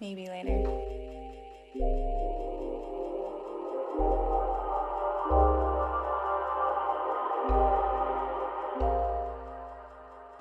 Maybe later.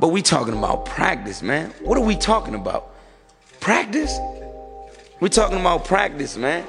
But we talking about practice, man. What are we talking about? Practice? We talking about practice, man.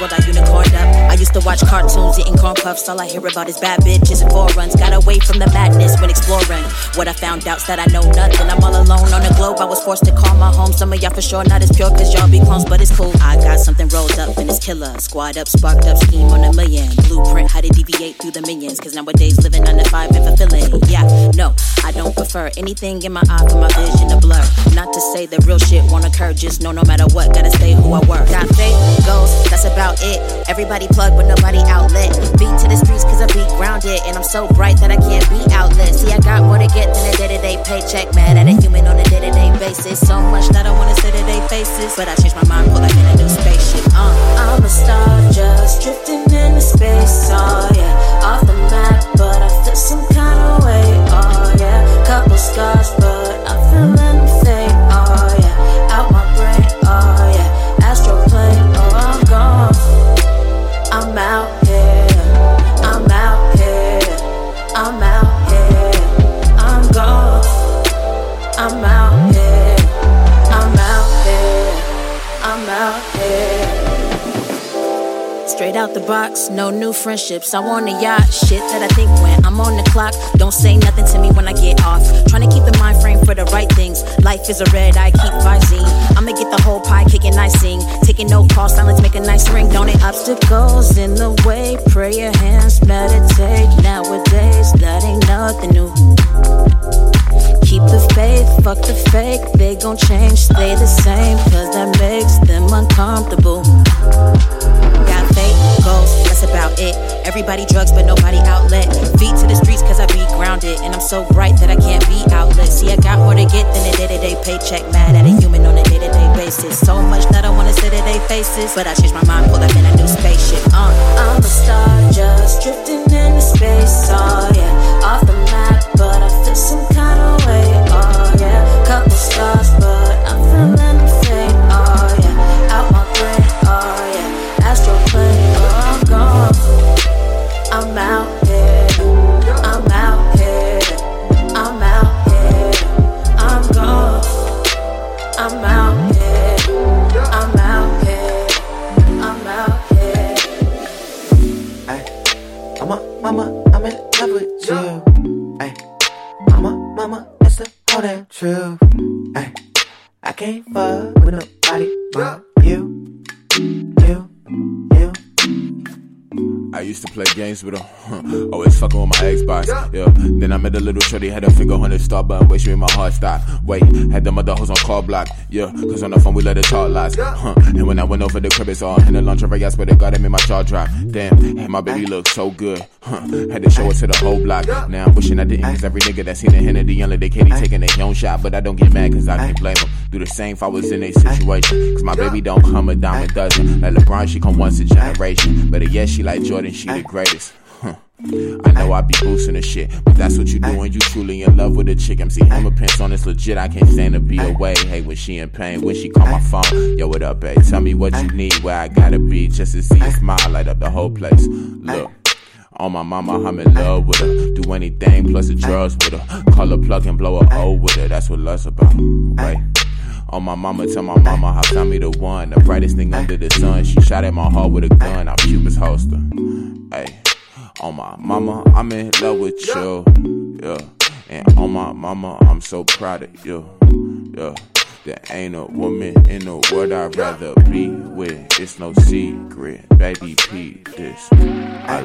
Unicorned. I used to watch cartoons, eating corn puffs. All I hear about is bad bitches and foreruns. Got away from the madness when exploring. What I found out's that I know nothing. I'm all alone on the globe. I was forced to call my home. Some of y'all for sure not as pure, cause y'all be clones, but it's cool. I got something rolled up and it's killer. Squad up, sparked up, scheme on a million. Blueprint, how to deviate through the minions. Cause nowadays living on the five and fulfilling. Yeah, no, I don't prefer anything in my eye for my vision to blur. Not to say that real shit won't occur, just know no matter what, gotta stay who I were. Got faith, goals, that's about it. Everybody plug, but nobody outlet. Beat to the streets cause I be grounded. And I'm so bright that I can't be outlet. See, I got more to get than a day to day paycheck. Mad at a human on a day to day basis. So much that I wanna say to their faces. But I changed my mind, pull up in a new spaceship. Uh. I'm a star just drifting in into space. Oh, yeah. Off the map, but I feel some kind of way. Oh, yeah. Couple scars, but out the box, no new friendships. I want a yacht, shit that I think when I'm on the clock. Don't say nothing to me when I get off. Trying to keep the mind frame for the right things. Life is a red, I keep visine. I'ma get the whole pie, kicking icing. Taking no calls, silence, make a nice ring, don't it? Obstacles in the way, pray your hands, meditate. Nowadays, that ain't nothing new. Keep the faith, fuck the fake. They gon' change, stay the same, cause that makes them uncomfortable. Goals, that's about it. Everybody drugs, but nobody outlet. Feet to the streets, cause I be grounded. And I'm so bright that I can't be outlet. See, I got more to get than a day to day paycheck. Mad at a human on a day to day basis. So much that I wanna say to their faces. But I changed my mind, pull up in a new spaceship. Uh. I'm a star, just drifting into space. Oh, yeah. Met a little shorty, had a finger on the start button. Wait, she made my heart stop. Wait, had the mother hoes on call block. Yeah, cause on the phone we let her talk lots. Huh. And when I went over the crib, it's all in the lingerie. I swear to God, it made my jaw drop. Damn, and my baby look so good. Huh. Had to show it to the whole block. Now I'm wishing I didn't, cause every nigga that seen a hint of the young lady Katie taking their own shot. But I don't get mad, cause I can't blame them. Do the same if I was in a situation. Cause my baby don't come a dime a dozen. Like LeBron, she come once a generation. But uh, yes, she like Jordan, she the greatest. I know I be boosting the shit, but that's what you doing. You truly in love with a chick. MC Hammer pants on, it's legit. I can't stand to be away. Hey, when she in pain, when she call my phone, yo, what up, babe? Tell me what you need, where I gotta be, just to see you smile, light up the whole place. Look. On my mama, I'm in love with her. Do anything plus the drugs with her. Call her plug and blow her O with her. That's what love's about. Wait. On my mama, tell my mama how found me the one, the brightest thing under the sun. She shot at my heart with a gun, I'm Cupid's holster. Hey, on my mama, I'm in love with you. Yeah, and on my mama, I'm so proud of you. Yeah, there ain't a woman in the world I'd rather be with. It's no secret, baby P. This. I,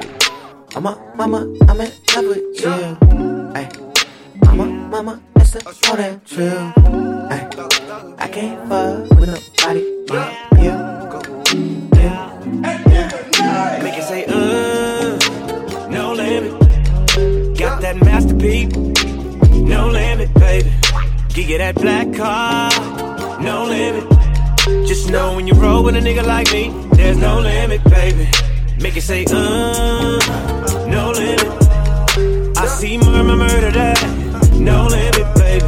I'm a mama, I'm in love with you. Ay, I'm a mama, that's the whole damn truth. Ay, I can't fuck with nobody but you, no limit, baby. Give you that black car, no limit. Just know when you roll with a nigga like me, there's no limit, baby. Make it say, uh, no limit. I see murmur, murder that, no limit, baby.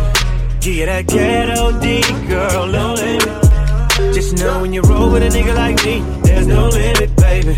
Give you that ghetto D, girl, no limit. Just know when you roll with a nigga like me, there's no limit, baby.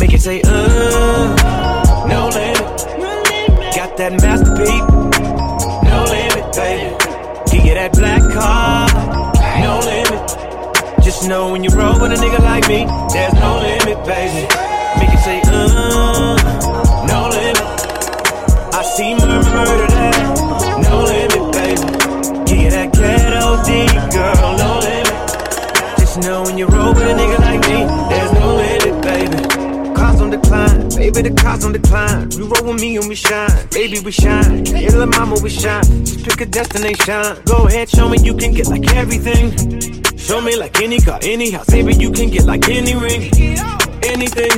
Make it say, uh, no limit. Got that masterpiece, no limit, baby. Give you that black car, no limit. Just know when you roll with a nigga like me, there's no limit, baby. Make it say, uh, no limit. I see murder, murder there, no limit, baby. Give you that ghetto deep, girl, no limit. Just know when you roll with baby, the cars on decline. You roll with me and we shine, baby, we shine. Yeah, little mama, we shine. Just pick a destination. Go ahead, show me you can get like everything. Show me like any car, any house, baby, you can get like any ring, anything.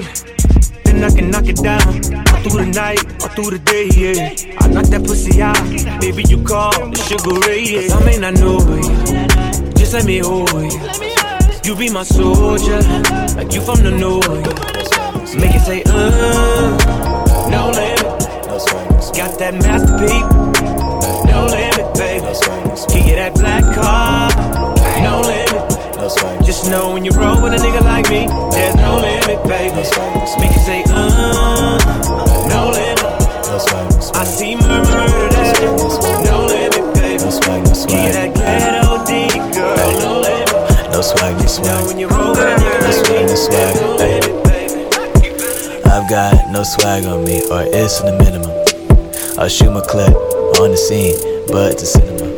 Then I can knock it down. All through the night, all through the day, yeah. I knock that pussy out. Baby, you call the sugar ray, yeah. 'Cause I may not know you. Just let me hold you. You be my soldier, like you from the north. Make it say, uh, no limit. Got that masterpiece, no limit, baby. Give you that black car, no limit. Just know when you roll with a nigga like me, there's no limit, baby. Make it say, uh, no limit. I see murder, murder no limit, baby. Give you that ghetto D, girl, no limit. No swag, no Know swag. when you roll with a nigga like me, there's no limit. I've got no swag on me, or it's the minimum. I'll shoot my clip on the scene, but a cinema.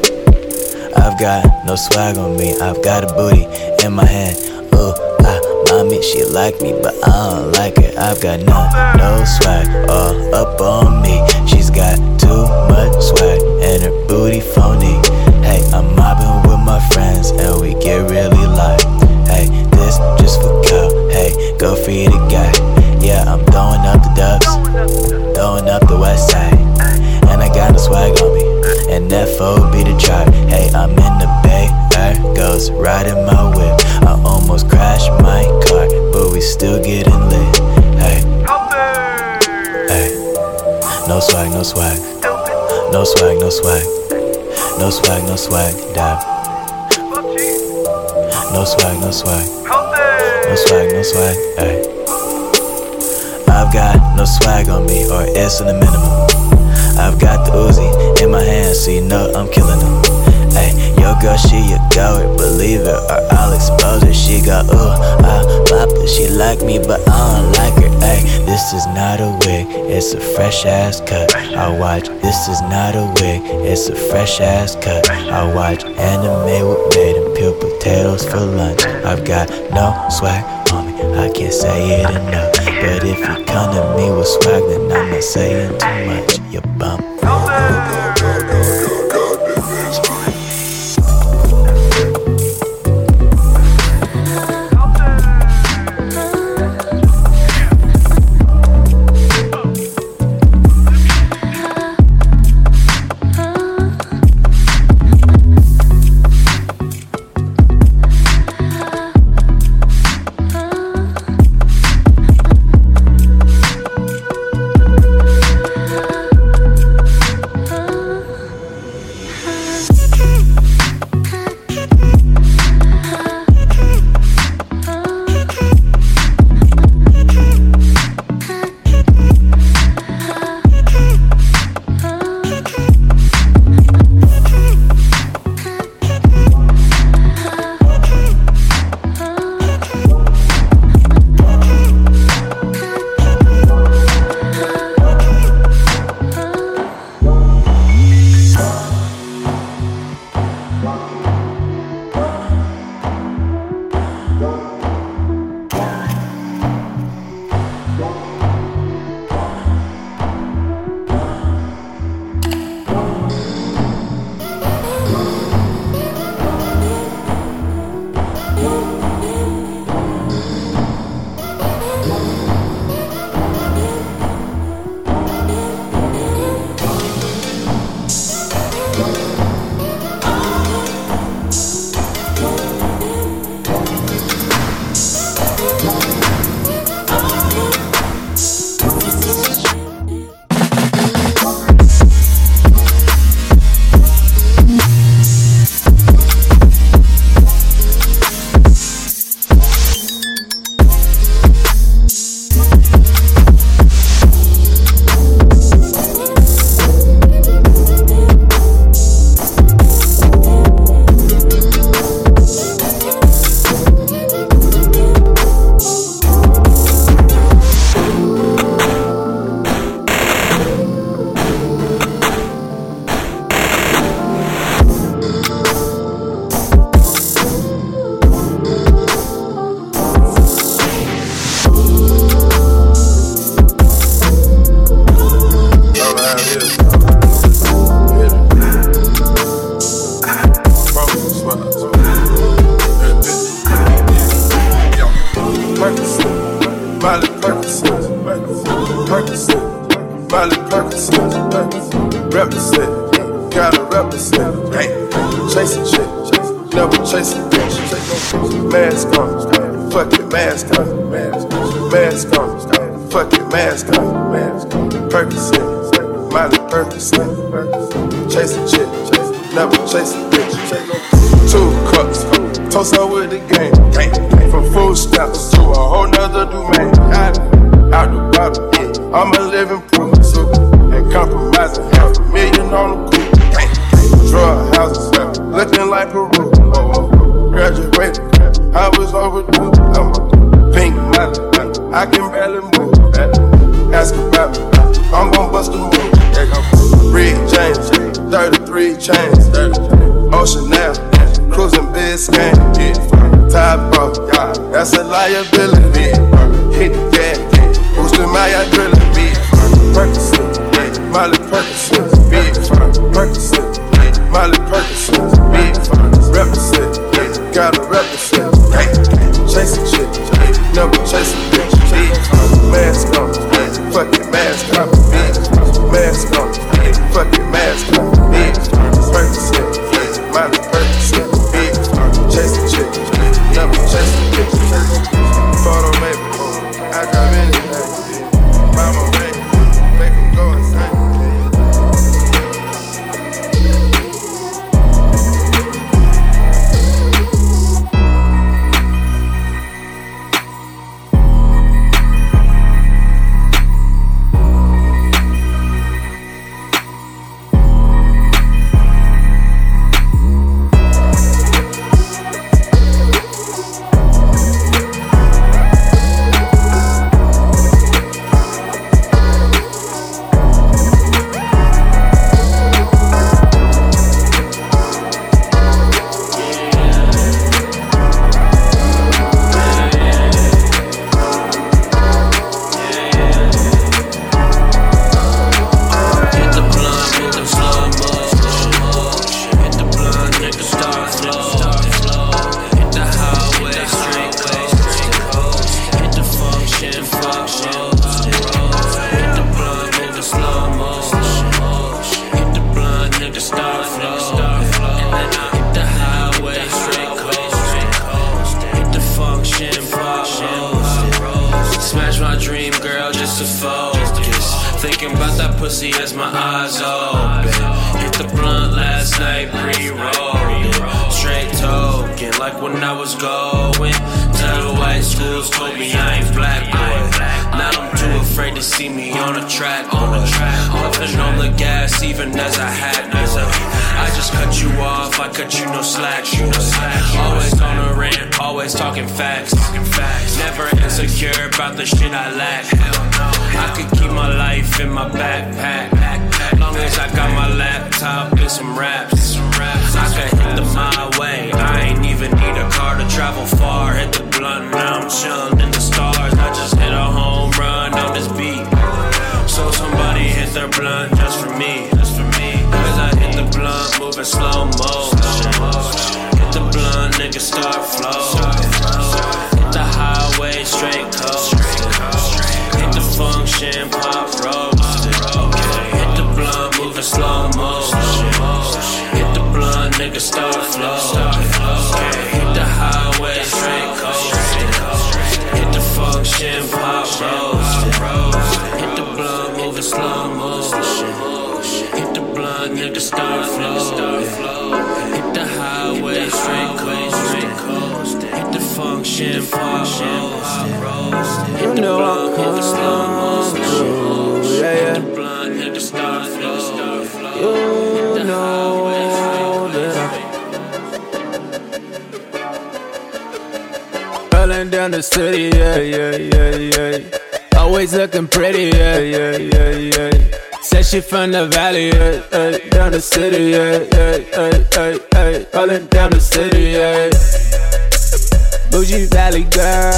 I've got no swag on me, I've got a booty in my hand. Ooh, ah, mommy, she like me, but I don't like her. I've got no, no swag all up on me. She's got too much swag and her booty phony. Hey, I'm mobbing with my friends and we get really swag on me, and foe be the tribe. Hey, I'm in the bay, air goes riding my whip. I almost crashed my car, but we still getting lit. Hey, hey, no swag, no swag, no swag, no swag, no swag, no swag, dab. No swag, no swag, no swag, no swag, hey. I've got no swag on me, or it's in the minimum. I've got the Uzi in my hand, so you know I'm killing them. Hey, yo girl, she a coward, believe it, or I'll expose her. She got ooh, ah, papa, she like me, but I don't like her. Hey, this is not a wig, it's a fresh ass cut. I watch, this is not a wig, it's a fresh ass cut. I watch anime with bait and peel potatoes for lunch. I've got no swag on me, I can't say it enough. But if you come to me with swag, then I'm not saying too much. You bum. I'm a living like when I was going. Tell the white schools told me I ain't black boy. Now I'm too afraid to see me on a track. On a track, puffing on the gas even as I had. I just cut you off, I cut you no slack. You no slack. Always on a rant, always talking facts. Never insecure about the shit I lack. I could keep my life in my backpack. Long as I got my laptop and some raps. I can hit the my way. I ain't even need a car to travel far. Hit the blunt, now I'm chillin' in the stars. I just hit a home run on this beat. So somebody hit their blunt just for me. Just for me. Cause I hit the blunt, moving slow motion. Hit the Rolling down the city, yeah, yeah, yeah, yeah. Always looking pretty, yeah, yeah, yeah, yeah. Said she from the valley, yeah, yeah, down the city, yeah, yeah, yeah, yeah, yeah. Rolling down the city, yeah. Bougie Valley girl.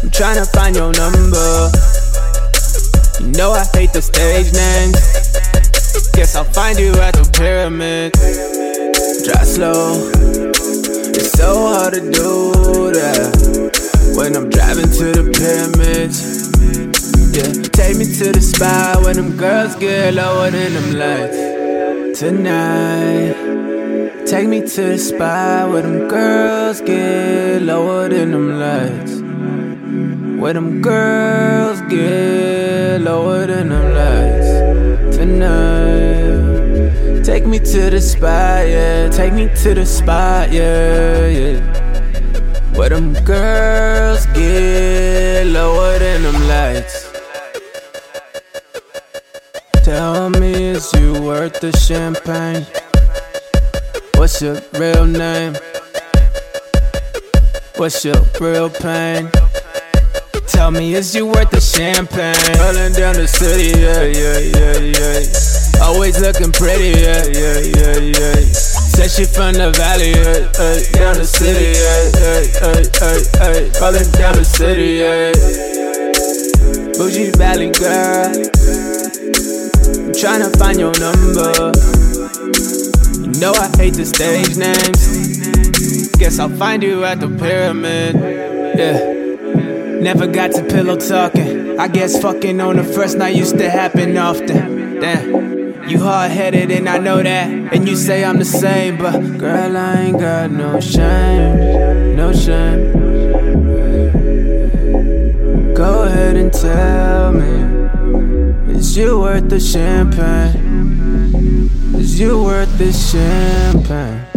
I'm tryna find your number. You know I hate the stage names. Guess I'll find you at the pyramid. Drive slow. It's so hard to do that when I'm driving to the pyramids. Yeah, take me to the spot where them girls get lower than them lights. Tonight. Take me to the spot where them girls get lower than them lights. Where them girls get lower than them lights. Tonight. Take me to the spot, yeah. Take me to the spot, yeah, yeah. Where them girls get lower than them lights. Tell me, is you worth the champagne? What's your real name? What's your real pain? Tell me, is you worth the champagne? Rolling down the city, yeah, yeah, yeah, yeah. Always looking pretty, yeah, yeah, yeah, yeah. Said she from the valley, yeah, yeah, down the city, yeah, yeah, yeah, yeah, yeah. Rolling down the city, yeah. Bougie Valley girl. I'm tryna find your number. You know I hate the stage names. Guess I'll find you at the pyramid. Yeah. Never got to pillow talking. I guess fucking on the first night used to happen often. Damn. You hard headed and I know that. And you say I'm the same, but girl, I ain't got no shame. No shame. Go ahead and tell me. Is you worth the champagne? Is you worth the champagne?